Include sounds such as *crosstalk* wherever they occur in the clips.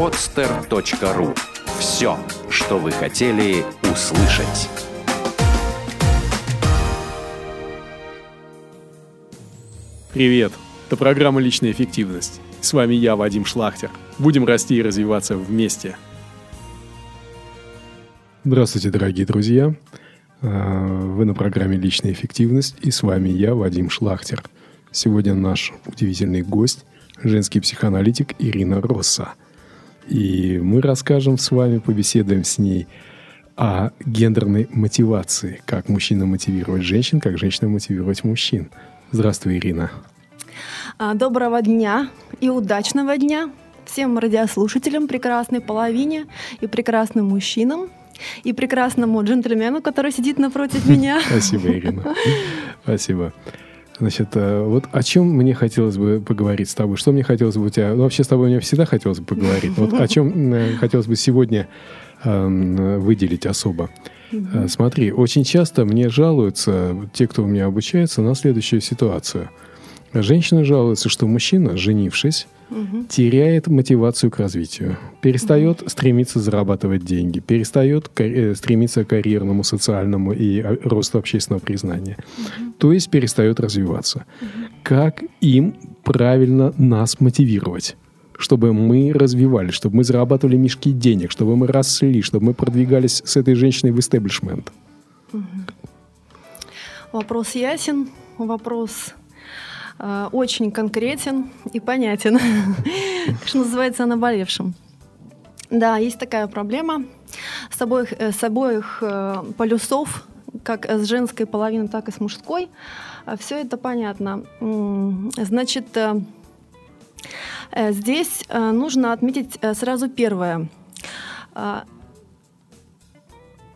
podster.ru Все, что вы хотели услышать. Привет! Это программа «Личная эффективность». С вами я, Вадим Шлахтер. Будем расти и развиваться вместе. Здравствуйте, дорогие друзья. А, вы на программе «Личная эффективность» и с вами я, Вадим Шлахтер. Сегодня наш удивительный гость – женский психоаналитик Ирина Росса. И мы расскажем с вами, побеседуем с ней о гендерной мотивации. Как мужчина мотивировать женщин, как женщина мотивировать мужчин. Здравствуй, Ирина. А, доброго дня и удачного дня всем радиослушателям, прекрасной половине и прекрасным мужчинам и прекрасному джентльмену, который сидит напротив *laughs* меня. Спасибо, Ирина. Спасибо. Значит, э, вот о чем мне хотелось бы поговорить с тобой? Что мне хотелось бы у тебя... Ну, вообще с тобой мне всегда хотелось бы поговорить. Вот о чем э, хотелось бы сегодня э, выделить особо. Угу. Смотри, очень часто мне жалуются те, кто у меня обучается, на следующую ситуацию. Женщина жалуется, что мужчина, женившись, угу. теряет мотивацию к развитию, перестает угу. стремиться зарабатывать деньги, перестает э, стремиться к карьерному, социальному и а, росту общественного признания. Угу. То есть перестает развиваться. Угу. Как им правильно нас мотивировать? чтобы мы развивались, чтобы мы зарабатывали мешки денег, чтобы мы росли, чтобы мы продвигались с этой женщиной в истеблишмент. Угу. Вопрос ясен, вопрос очень конкретен и понятен, *laughs* что называется, о наболевшем. Да, есть такая проблема. С обоих, э, с обоих э, полюсов, как с женской половины, так и с мужской, все это понятно. Значит, здесь нужно отметить сразу первое.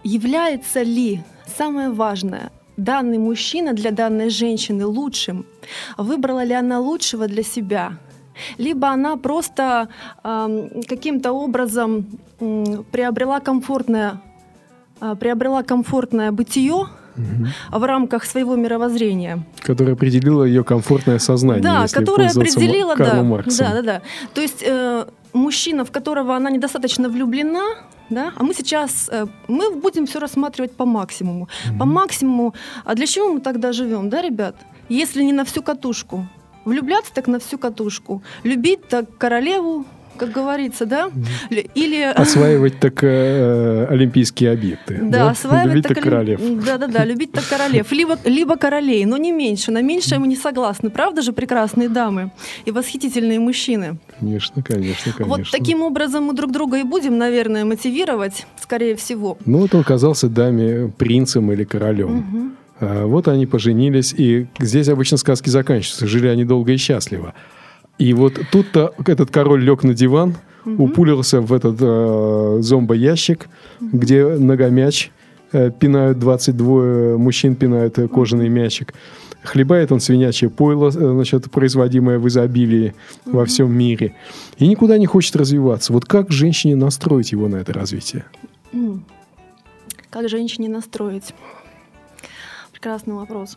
Является ли самое важное данный мужчина для данной женщины лучшим? Выбрала ли она лучшего для себя? Либо она просто э, каким-то образом э, приобрела комфортное, э, приобрела комфортное бытие, угу. в рамках своего мировоззрения. Которое определило ее комфортное сознание. Да, которое определило, да, да, да, да. То есть э, мужчина, в которого она недостаточно влюблена, да, а мы сейчас, э, мы будем все рассматривать по максимуму. Mm-hmm. По максимуму, а для чего мы тогда живем, да, ребят? Если не на всю катушку. Влюбляться так на всю катушку. Любить так королеву, как говорится, да? Или... Осваивать так э, олимпийские объекты. Да, да? осваивать любить так, так королев. Да-да-да, любить так королев. Либо, либо королей, но не меньше. На меньшее мы не согласны. Правда же, прекрасные дамы и восхитительные мужчины? Конечно, конечно, конечно. Вот таким образом мы друг друга и будем, наверное, мотивировать, скорее всего. Ну, вот он оказался даме принцем или королем. Угу. Вот они поженились, и здесь обычно сказки заканчиваются. Жили они долго и счастливо. И вот тут-то этот король лег на диван, угу. упулился в этот э, зомбоящик, угу. где ногомяч э, пинают 22 мужчин, пинают э, кожаный мячик. Хлебает он свинячье пойло, э, значит, производимое в изобилии угу. во всем мире. И никуда не хочет развиваться. Вот как женщине настроить его на это развитие? Как женщине настроить? Прекрасный вопрос.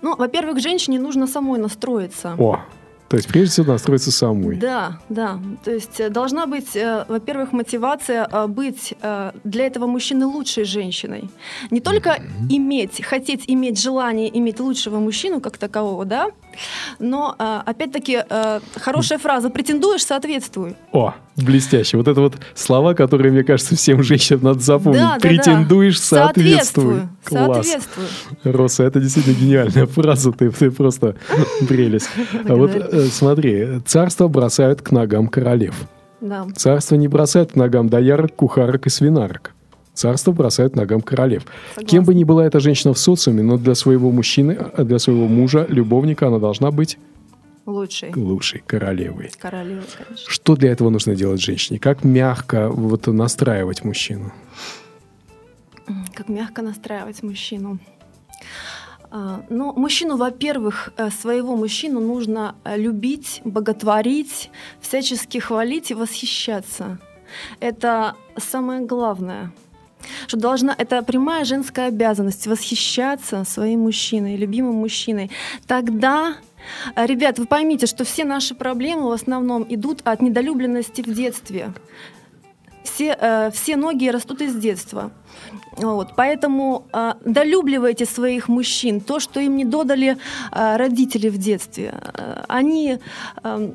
Ну, во-первых, женщине нужно самой настроиться. О, то есть, прежде всего, настроиться самой. Да, да. То есть, э, должна быть, э, во-первых, мотивация э, быть для этого мужчины лучшей женщиной. Не только mm-hmm. иметь, хотеть иметь желание иметь лучшего мужчину как такового, да, но, опять-таки, хорошая фраза «претендуешь, соответствуй». О, блестяще. Вот это вот слова, которые, мне кажется, всем женщинам надо запомнить. Да, да, «Претендуешь, да. соответствуй». Класс. Соответствуй. Роса, это действительно гениальная фраза, ты, ты просто прелесть. А вот Э, смотри, царство бросают к ногам королев. Да. Царство не бросают к ногам доярок, кухарок и свинарок. Царство бросают к ногам королев. Согласна. Кем бы ни была эта женщина в социуме, но для своего мужчины, а для своего мужа, любовника она должна быть лучшей. Лучшей, королевой. Королевой, конечно. Что для этого нужно делать женщине? Как мягко вот настраивать мужчину? Как мягко настраивать мужчину? А, ну, мужчину, во-первых, э, своего мужчину нужно э, любить, боготворить, всячески хвалить и восхищаться. Это самое главное. Что должна, это прямая женская обязанность восхищаться своим мужчиной, любимым мужчиной. Тогда Ребят, вы поймите, что все наши проблемы в основном идут от недолюбленности в детстве. Все, э, все ноги растут из детства. Вот, поэтому э, долюбливайте своих мужчин, то, что им не додали э, родители в детстве. Э, Они э,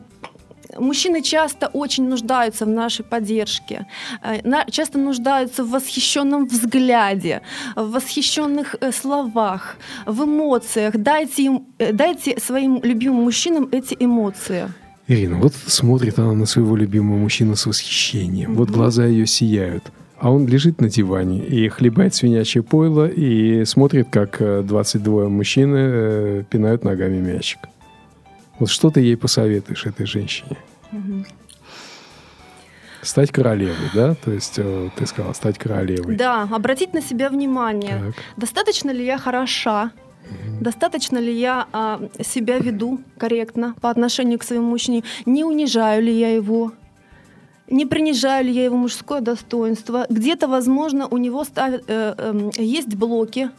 Мужчины часто очень нуждаются в нашей поддержке, э, часто нуждаются в восхищенном взгляде, в восхищенных э, словах, в эмоциях. Дайте, им, э, дайте своим любимым мужчинам эти эмоции. Ирина, вот смотрит она на своего любимого мужчину с восхищением. Вот глаза ее сияют. А он лежит на диване и хлебает свинячье пойло и смотрит, как э, 22 мужчины пинают ногами мячик. Вот что ты ей посоветуешь, этой женщине? Стать королевой, да? То есть э, ты сказала, стать королевой. Да, обратить на себя внимание. Так. Достаточно ли я хороша? Достаточно ли я а, себя веду корректно по отношению к своему мужчине? Не унижаю ли я его? Не принижаю ли я его мужское достоинство? Где-то, возможно, у него ставят, э, эм, есть блоки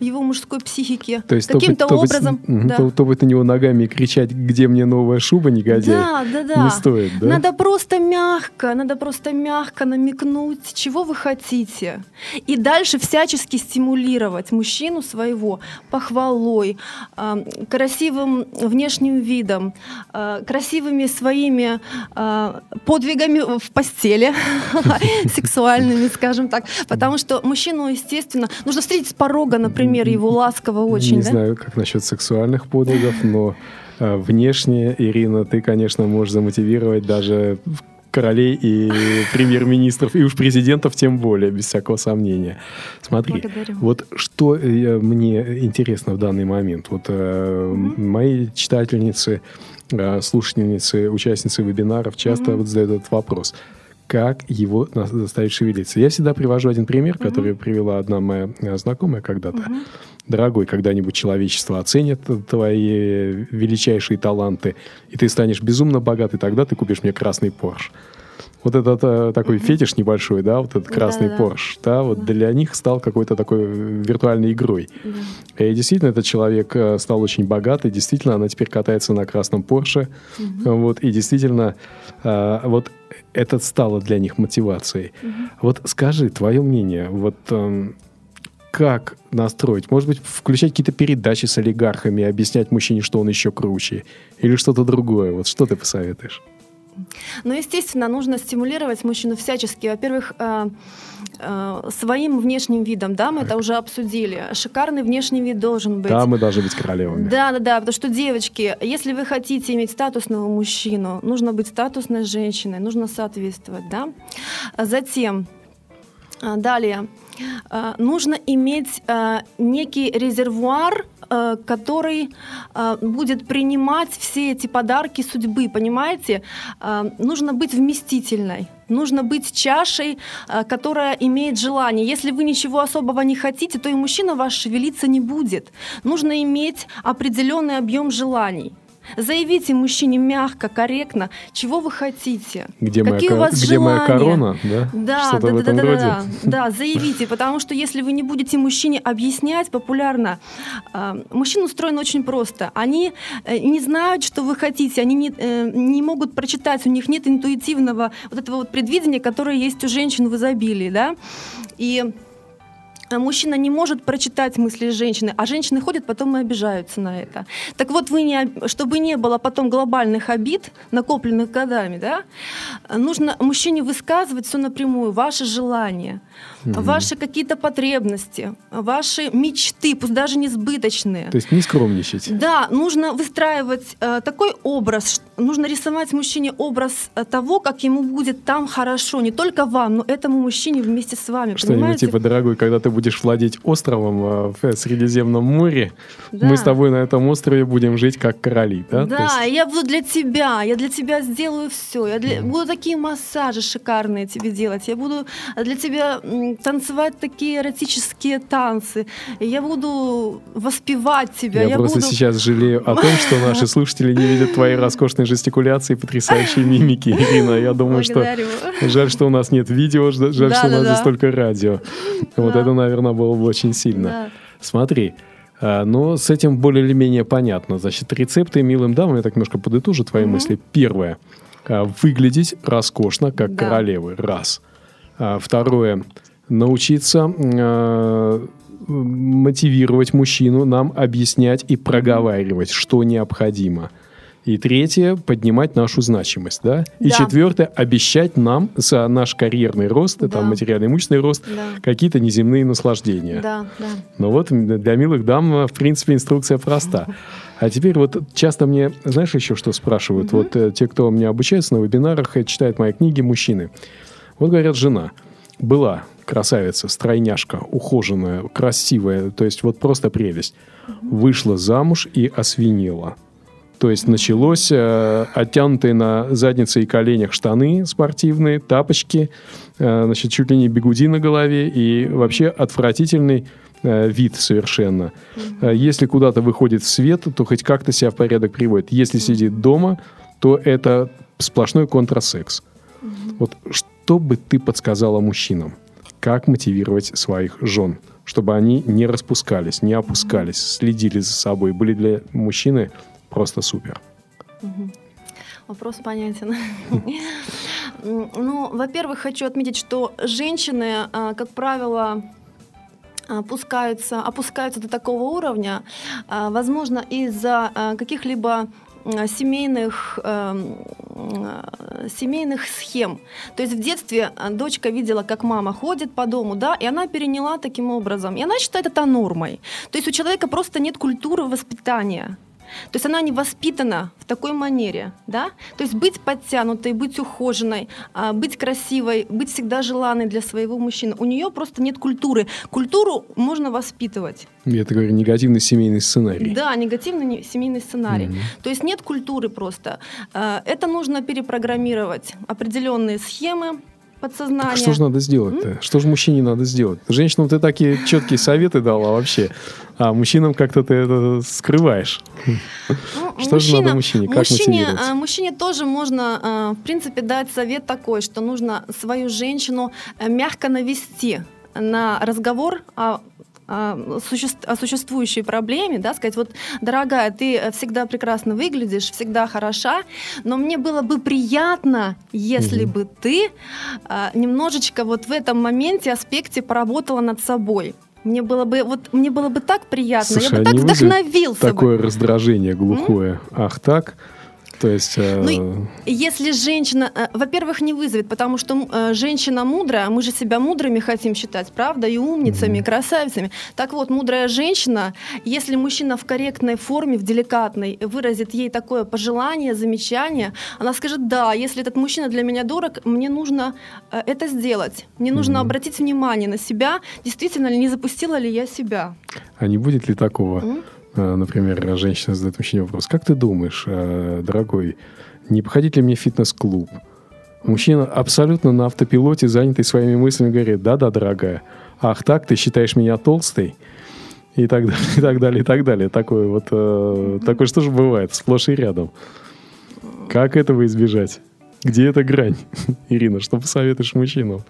в его мужской психике. То есть Каким-то топать- образом. мгм, да. то- топать на него ногами и кричать, где мне новая шуба, негодяй, Да, да, да. не стоит, да? Надо просто мягко, надо просто мягко намекнуть, чего вы хотите. И дальше всячески стимулировать мужчину своего похвалой, красивым внешним видом, а, красивыми своими а, подвигами в постели, *laughs* сексуальными, скажем так. Потому что мужчину, естественно, нужно встретить с порога, например, его ласково очень. Не да? знаю, как насчет сексуальных подвигов, но э, внешне, Ирина, ты, конечно, можешь замотивировать даже королей и премьер-министров, и уж президентов тем более, без всякого сомнения. Смотри, Благодарю. вот что э, мне интересно в данный момент. Вот э, мои читательницы, э, слушательницы, участницы вебинаров часто вот задают этот вопрос. Как его заставить шевелиться? Я всегда привожу один пример, который привела одна моя э, знакомая когда-то. Дорогой, когда-нибудь человечество оценит твои величайшие таланты, и ты станешь безумно богатый, тогда ты купишь мне красный Порш. Вот этот э, такой фетиш небольшой, да, вот этот красный Да-да-да. Порш, да, вот для них стал какой-то такой э, виртуальной игрой. И действительно, этот человек э, стал очень богатый, действительно, она теперь катается на красном Порше, вот, и действительно, э, вот это стало для них мотивацией. Вот скажи, твое мнение, вот эм, как настроить? Может быть, включать какие-то передачи с олигархами, объяснять мужчине, что он еще круче, или что-то другое? Вот что ты посоветуешь? Ну, естественно, нужно стимулировать мужчину всячески. Во-первых, э, э, своим внешним видом, да, мы это уже обсудили. Шикарный внешний вид должен быть. Да, мы должны быть королевами. Да, да, да, потому что, девочки, если вы хотите иметь статусного мужчину, нужно быть статусной женщиной, нужно соответствовать, да. А Затем, а, далее, нужно иметь некий резервуар, который а, будет принимать все эти подарки судьбы, понимаете? А, Нужно быть вместительной. Нужно быть чашей, которая имеет желание. Если вы ничего особого не хотите, то и мужчина ваш шевелиться не будет. Нужно иметь определенный объем желаний. Заявите мужчине мягко, корректно, чего вы хотите. Где, моя, какие ко- у вас где моя желания. корона? Да, Да, да, да, да, да, да, да, заявите, потому что если вы не будете мужчине объяснять популярно, э, мужчины устроены очень просто. Они э, не знают, что вы хотите, они не, э, не могут прочитать, у них нет интуитивного вот этого вот предвидения, которое есть у женщин в изобилии, да, и а Мужчина не может прочитать мысли женщины, а женщины ходят потом и обижаются на это. Так вот, вы не, об- чтобы не было потом глобальных обид, накопленных годами, да, нужно мужчине высказывать все напрямую, ваши желания, ваши какие-то потребности, ваши мечты, пусть даже несбыточные. То есть не скромничать. Да, нужно выстраивать э, такой образ, нужно рисовать мужчине образ э, того, как ему будет там хорошо, не только вам, но этому мужчине вместе с вами, Что-нибудь типа, дорогой, когда ты будешь владеть островом э, в Средиземном море, Да. мы с тобой на этом острове будем жить как короли, да? Да, есть- я буду для тебя, я для тебя сделаю все. Я для- буду такие массажи шикарные тебе делать. Я буду для тебя танцевать такие эротические танцы. Я буду воспевать тебя. Я, Я, просто буду... сейчас жалею о том, что наши *laughs* слушатели не видят твоей роскошной жестикуляции и потрясающей мимики, *laughs* Ирина. Я думаю, что жаль, что у нас нет видео, жаль, что у нас здесь только радио. Вот это, наверное, было бы очень сильно. Смотри, А, но с этим более или менее понятно. Значит, рецепты милым дамам, я так немножко подытожу твои угу. мысли. Первое. А, выглядеть роскошно, как да. королевы. Раз. А, второе. Научиться мотивировать мужчину, нам объяснять и проговаривать, что необходимо. И третье, поднимать нашу значимость, да? И да. четвертое, обещать нам за наш карьерный рост, да. там материально-имущественный рост, да. какие-то неземные наслаждения. Да, да. Но вот для милых дам, в принципе, инструкция проста. А теперь вот часто мне, знаешь, еще что спрашивают? Угу. Вот э, те, кто у меня обучается на вебинарах, э, читают мои книги, мужчины. Вот говорят, жена была красавица, стройняшка, ухоженная, красивая, то есть вот просто прелесть. Вышла замуж и освинела. То есть началось э, оттянутые на заднице и коленях штаны спортивные, тапочки, э, значит, чуть ли не бегуди на голове и вообще отвратительный э, вид совершенно. Mm-hmm. Если куда-то выходит свет, то хоть как-то себя в порядок приводит. Если mm-hmm. сидит дома, то это сплошной контрасекс. Mm-hmm. Вот что бы ты подсказала мужчинам? Как мотивировать своих жен? чтобы они не распускались, не опускались, следили за собой, были для мужчины просто супер. Вопрос понятен. *laughs* Ну, во-первых, хочу отметить, что женщины, а, как правило, опускаются, опускаются до такого уровня, а, возможно, из-за а, каких-либо семейных, семейных схем. То есть в детстве дочка видела, как мама ходит по дому, да, и она переняла таким образом. И она считает это нормой. То есть у человека просто нет культуры воспитания. То есть она не воспитана в такой манере, да? То есть быть подтянутой, быть ухоженной, а, быть красивой, быть всегда желанной для своего мужчины. У нее просто нет культуры. Культуру можно воспитывать. Я так говорю, негативный семейный сценарий. Да, негативный семейный сценарий. Mm-hmm. То есть нет культуры просто. А, это нужно перепрограммировать определенные схемы, подсознание. что же надо сделать-то? М? Что же мужчине надо сделать? Женщинам ты такие четкие советы дала вообще, а мужчинам как-то ты это скрываешь. Ну, *laughs* что мужчина, же надо мужчине? Как мужчине, мотивировать? А, мужчине тоже можно, а, в принципе, дать совет такой, что нужно свою женщину э, мягко навести на разговор о о существующей проблеме, да, сказать, вот, дорогая, ты всегда прекрасно выглядишь, всегда хороша, но мне было бы приятно, если угу. бы ты а, немножечко вот в этом моменте, аспекте поработала над собой. Мне было бы вот мне было бы так приятно, Слушай, я бы так вдохновился. Такое бы. раздражение глухое. М? Ах так. То есть... Э... Ну, если женщина, э, во-первых, не вызовет, потому что э, женщина мудрая, мы же себя мудрыми хотим считать, правда, и умницами, mm-hmm. и красавицами. Так вот, мудрая женщина, если мужчина в корректной форме, в деликатной, выразит ей такое пожелание, замечание, она скажет, да, если этот мужчина для меня дорог, мне нужно э, это сделать. Мне нужно mm-hmm. обратить внимание на себя, действительно ли не запустила ли я себя. А не будет ли такого? Mm-hmm например, женщина задает мужчине вопрос, как ты думаешь, э, дорогой, не походить ли мне в фитнес-клуб? Мужчина абсолютно на автопилоте, занятый своими мыслями, говорит, да-да, дорогая, ах так, ты считаешь меня толстой? И так далее, и так далее, и так далее. Такое вот, э, такое что же бывает, сплошь и рядом. Как этого избежать? Где эта грань? *laughs* Ирина, что посоветуешь мужчинам?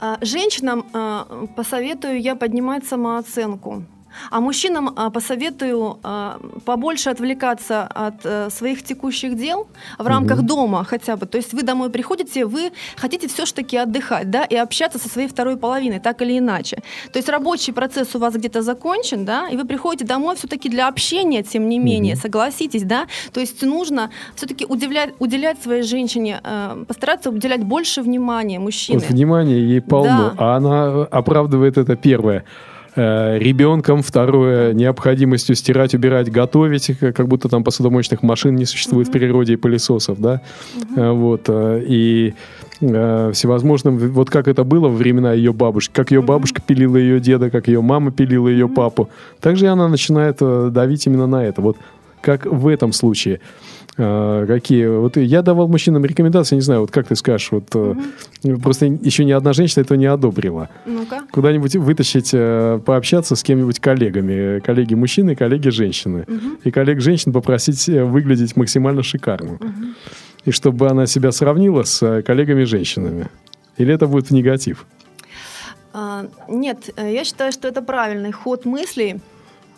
А, женщинам а, посоветую я поднимать самооценку. А мужчинам а, посоветую а, побольше отвлекаться от а, своих текущих дел в рамках угу. дома хотя бы. То есть вы домой приходите, вы хотите все-таки отдыхать, да, и общаться со своей второй половиной, так или иначе. То есть рабочий процесс у вас где-то закончен, да, и вы приходите домой все-таки для общения, тем не менее, угу. согласитесь, да. То есть нужно все-таки уделять, уделять своей женщине, э, постараться уделять больше внимания мужчине. Вот внимание ей полно, да. а она оправдывает это первое э, ребенком, второе необходимостью стирать, убирать, готовить, как будто там посудомоечных машин не существует mm-hmm. в природе и пылесосов, да, mm-hmm. вот, э, и э, всевозможным, вот как это было во времена ее бабушки, как ее бабушка пилила ее деда, как ее мама пилила ее папу, также она начинает э, давить именно на это, вот как в этом случае. А, какие? Вот я давал мужчинам рекомендации, не знаю, вот как ты скажешь, вот угу. просто еще ни одна женщина этого не одобрила. Ну-ка. Куда-нибудь вытащить, э, пообщаться с кем-нибудь коллегами, коллеги мужчины, коллеги женщины, угу. и коллег женщин попросить э, выглядеть максимально шикарно, угу. и чтобы она себя сравнила с коллегами женщинами. Или это будет в негатив? А, нет, я считаю, что это правильный ход мыслей.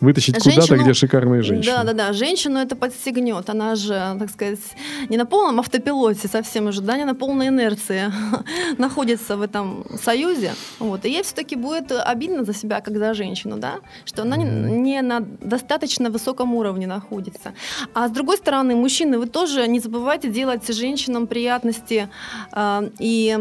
Вытащить куда-то, где шикарные женщины. Да, да, да. Женщину это подстегнет. Она же, так сказать, не на полном автопилоте совсем уже, да, не на полной инерции *laughs* находится в этом союзе. Вот. И ей все-таки будет обидно за себя, как за женщину, да, что она не, на достаточно высоком уровне находится. А с другой стороны, мужчины, вы тоже не забывайте делать женщинам приятности э, и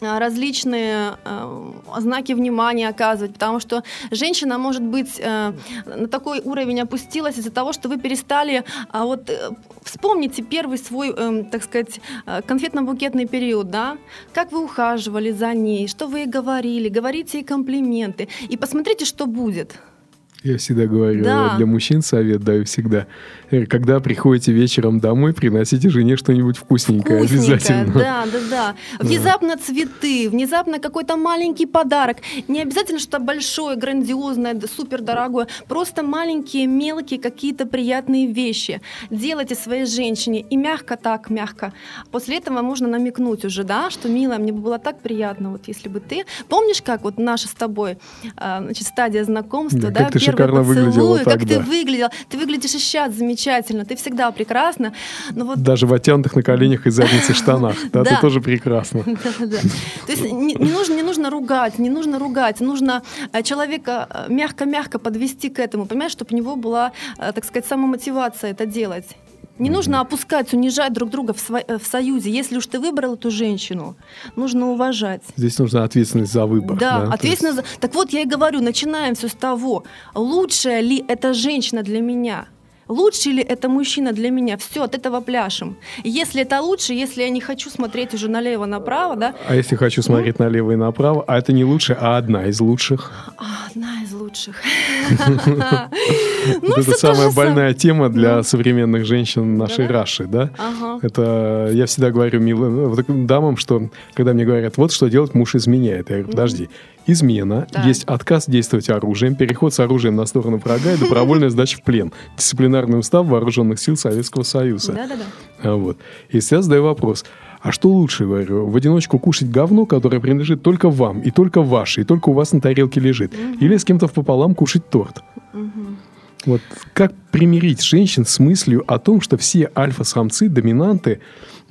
различные э, знаки внимания оказывать, потому что женщина, может быть, э, на такой уровень опустилась из-за того, что вы перестали э, вот э, вспомните первый свой, э, так сказать, э, конфетно-букетный период, да, как вы ухаживали за ней, что вы ей говорили, говорите ей комплименты, и посмотрите, что будет. Я всегда говорю, да. для мужчин совет даю всегда. Э, когда приходите вечером домой, приносите жене что-нибудь вкусненькое, вкусненькое обязательно. Да, да, да. Внезапно да. цветы, внезапно какой-то маленький подарок. Не обязательно что-то большое, грандиозное, супер дорогое. Просто маленькие, мелкие какие-то приятные вещи. Делайте своей женщине и мягко так, мягко. После этого можно намекнуть уже, да, что, милая, мне бы было так приятно, вот если бы ты... Помнишь, как вот наша с тобой а, значит, стадия знакомства, да, да шикарно выглядела как тогда. ты выглядел. Ты выглядишь и сейчас замечательно, ты всегда прекрасна. Но вот... Даже в оттянутых на коленях и заднице штанах. *laughs* Да, ты тоже прекрасна. *laughs* То есть не нужно, не нужно ругать, не нужно ругать. Нужно э, человека э, мягко-мягко подвести к этому, понимаешь, чтобы у него была, э, так сказать, самомотивация это делать. Не нужно опускать, унижать друг друга в, сво- э, в союзе. Если уж ты выбрал эту женщину, нужно уважать. Здесь нужна ответственность за выбор. Да, да? ответственность. Есть... За... Так вот, я и говорю, начинаем все с того, лучшая ли эта женщина для меня – лучше ли это мужчина для меня, все, от этого пляшем. Если это лучше, если я не хочу смотреть уже налево-направо, да. А если хочу смотреть ну, налево и направо, а это не лучше, а одна из лучших? А, одна из лучших. *laughs* *laughs* Ну, это самая больная тема для ну. современных женщин нашей Раши, да? Это я всегда говорю милым дамам, что когда мне говорят, вот что делать, муж изменяет. Я говорю, подожди, измена, так. есть отказ действовать оружием, переход с оружием на сторону врага и добровольная сдача в плен. Дисциплинарный устав вооруженных сил Советского Союза. Да-да-да. Вот. И я задаю вопрос. А что лучше, говорю, в одиночку кушать говно, которое принадлежит только вам, и только ваше, и только у вас на тарелке лежит? Угу. Или с кем-то в пополам кушать торт? Угу. Вот как примирить женщин с мыслью о том, что все альфа-самцы, доминанты,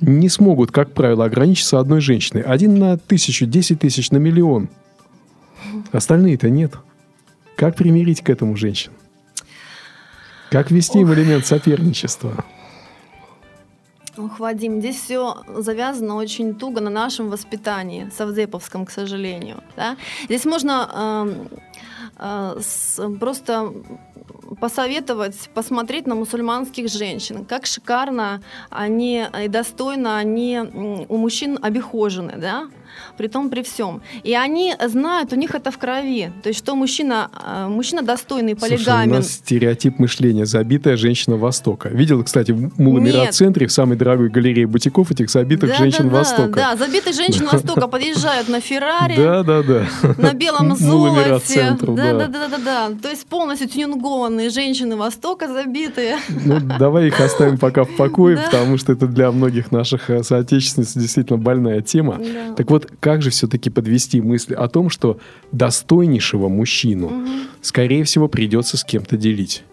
не смогут, как правило, ограничиться одной женщиной. Один на тысячу, десять тысяч на миллион. Остальные-то нет. Как примирить к этому женщин? Как ввести им элемент соперничества? Ох, Вадим, здесь все завязано очень туго на нашем воспитании, совдеповском, к сожалению. Да? Здесь можно э, э, с, просто посоветовать посмотреть на мусульманских женщин, как шикарно они и достойно они у мужчин обихожены, да, при том, при всем. И они знают, у них это в крови. То есть, что мужчина, э, мужчина достойный, полигамен. Слушай, у нас стереотип мышления. Забитая женщина Востока. Видел, кстати, в Муламира-центре, в самой дорогой галерее бутиков этих забитых да, женщин да, Востока. Да, да, забитые женщины Востока подъезжают на Феррари. Да, да, да. На белом *laughs* золоте. Да, да, да, да, да. То есть полностью тюнингованные женщины Востока забитые. Ну, давай их оставим пока в покое, *laughs* потому что это для многих наших э, соотечественниц действительно больная тема. Так вот, как же все-таки подвести мысль о том, что достойнейшего мужчину, угу. скорее всего, придется с кем-то делить?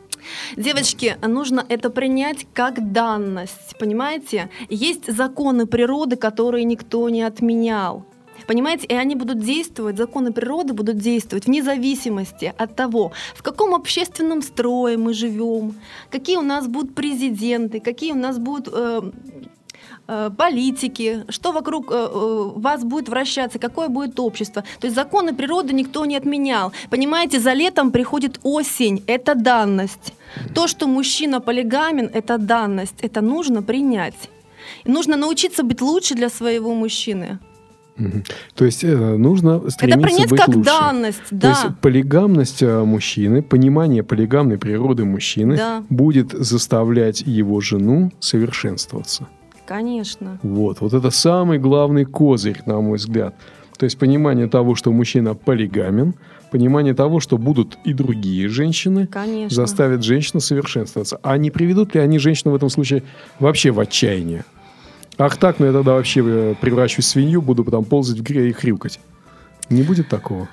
Девочки, нужно это принять как данность, понимаете? Есть законы природы, которые никто не отменял. Понимаете, и они будут действовать, законы природы будут действовать вне зависимости от того, в каком общественном строе мы живем, какие у нас будут президенты, какие у нас будут Э, политики, что вокруг э, э, вас будет вращаться, какое будет общество. То есть законы природы никто не отменял. Понимаете, за летом приходит осень, это данность. То, что мужчина полигамен, это данность, это нужно принять. И нужно научиться быть лучше для своего мужчины. То есть нужно стремиться Это принять быть как лучше. данность, да. То есть полигамность мужчины, понимание полигамной природы мужчины да. будет заставлять его жену совершенствоваться. Конечно. Вот, вот это самый главный козырь, на мой взгляд. То есть понимание того, что мужчина полигамен, понимание того, что будут и другие женщины, Конечно. заставят женщину совершенствоваться. А не приведут ли они женщину в этом случае вообще в отчаяние? Ах так, ну я тогда вообще э, превращусь в свинью, буду потом ползать в гре и хрюкать. Не будет такого?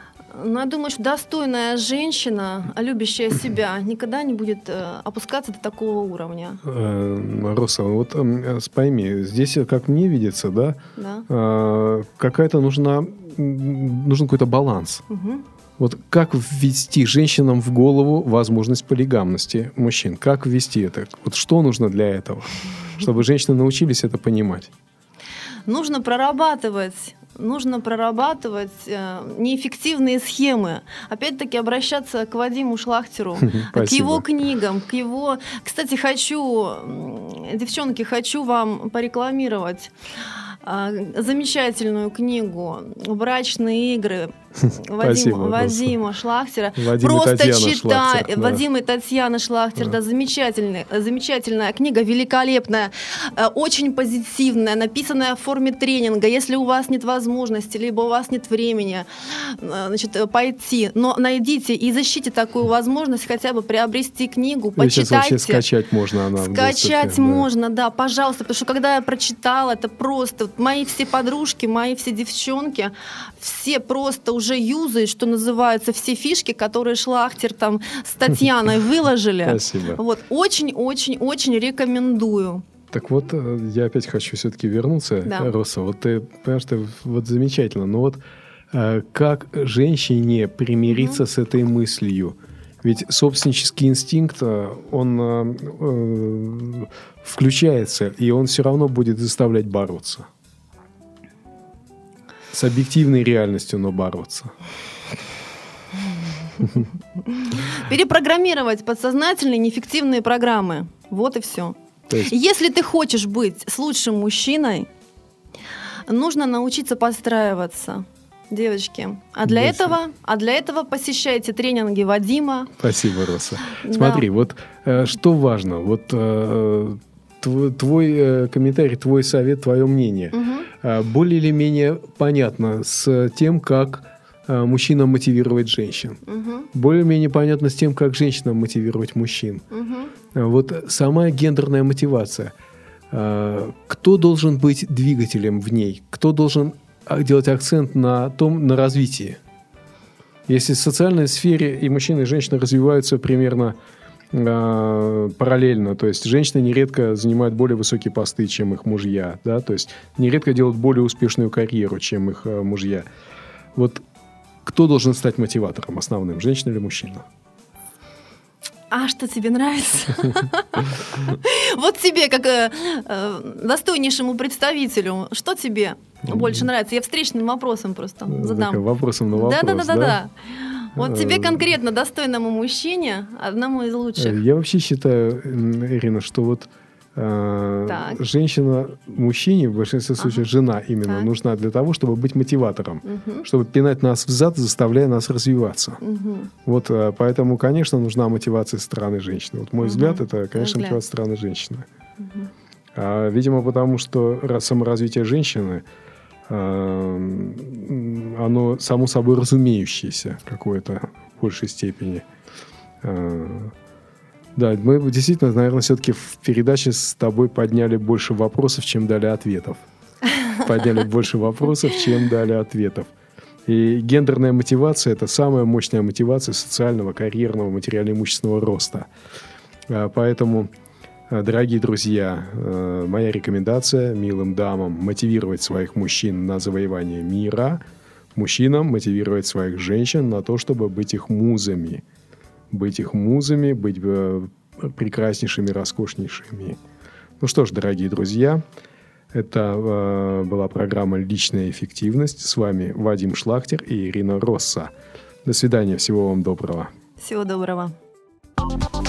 Ну, я думаю, что достойная женщина, любящая себя, никогда не будет э, опускаться до такого уровня. Э, Роса, вот э, пойми, здесь, как мне видится, да, Да. э, какая-то нужна, нужен какой-то баланс. Мгм. Вот как ввести женщинам в голову возможность полигамности мужчин? Как ввести это? Вот что нужно для этого? Чтобы женщины научились это понимать. Нужно прорабатывать нужно прорабатывать э, неэффективные схемы. Опять-таки обращаться к Вадиму Шлахтеру, *laughs* к его книгам, к его... Кстати, хочу, девчонки, хочу вам порекламировать а, замечательную книгу «Брачные игры» Вадим, Вадима Шлахтера. Вадим Просто читай. Шлахтер, да. Вадим и Татьяна Шлахтер, да, замечательная, замечательная книга, великолепная, э, очень позитивная, написанная в форме тренинга. Если у вас нет возможности, либо у вас нет времени, э, значит, э, пойти, но найдите и защите такую возможность хотя бы приобрести книгу, И сейчас почитайте. скачать можно она. Скачать доступе, да. можно, да, пожалуйста, потому что когда я прочитала, это просто мои все подружки, мои все девчонки, все просто уже юзают, что называется, все фишки, которые Шлахтер там с Татьяной *laughs* выложили. Спасибо. Вот очень-очень-очень рекомендую. Так вот, э, я опять хочу все-таки вернуться, Да. Роса. Вот ты, понимаешь, ты вот замечательно. Но вот э, как женщине примириться с этой мыслью? Ведь собственнический инстинкт, э, он э, включается, и он все равно будет заставлять бороться. С объективной реальностью, но бороться. Перепрограммировать подсознательные неэффективные программы. Вот и все. Есть, Если ты хочешь быть с лучшим мужчиной, нужно научиться подстраиваться, девочки. А для этого, а для этого посещайте тренинги Вадима. спасибо, Роса. Да. Смотри, вот э, что важно, вот э, тв- твой э, комментарий, твой совет, твое мнение. Мгм. А, более или менее понятно с тем, как а, мужчина мотивировать женщин. Мгм. Более-менее понятно с тем, как женщина мотивировать мужчин. А, Вот сама гендерная мотивация. Кто должен быть двигателем в ней? Кто должен а, делать акцент на том, на развитии? Если в социальной сфере и мужчина, и женщина развиваются примерно а, параллельно, то есть женщины нередко занимают более высокие посты, чем их мужья, да, то есть нередко делают более успешную карьеру, чем их а, мужья. Вот кто должен стать мотиватором основным, женщина или мужчина? А что тебе нравится? *laughs* Вот тебе, как э, э, достойнейшему представителю, что тебе больше нравится? Я встречным вопросом просто задам. Вопросом на вопрос, Да, да, да, да, да. Вот тебе Э, конкретно достойному мужчине, одному из лучших. Я вообще считаю, Ирина, что вот э, Так. женщина мужчине, в большинстве Ага. случаев жена именно, Так. нужна для того, чтобы быть мотиватором, Мгм. чтобы пинать нас взад, заставляя нас развиваться. Мгм. Вот э, поэтому, конечно, нужна мотивация стороны женщины. Вот мой Мгм. взгляд, это, конечно, взгляд. мотивация стороны женщины. Мгм. А, видимо, потому что раз саморазвитие женщины, оно само собой разумеющееся какое-то в большей степени. А, Да, мы действительно, наверное, все-таки в передаче с тобой подняли больше вопросов, чем дали ответов. *laughs* Подняли больше вопросов, чем дали ответов. И гендерная мотивация – это самая мощная мотивация социального, карьерного, материально-имущественного роста. А, Поэтому, дорогие друзья, э, моя рекомендация милым дамам мотивировать своих мужчин на завоевание мира, мужчинам мотивировать своих женщин на то, чтобы быть их музами. Быть их музами, быть э, прекраснейшими, роскошнейшими. Ну что ж, дорогие друзья, это э, была программа «Личная эффективность». С вами Вадим Шлахтер и Ирина Росса. До свидания, всего вам доброго. Всего доброго.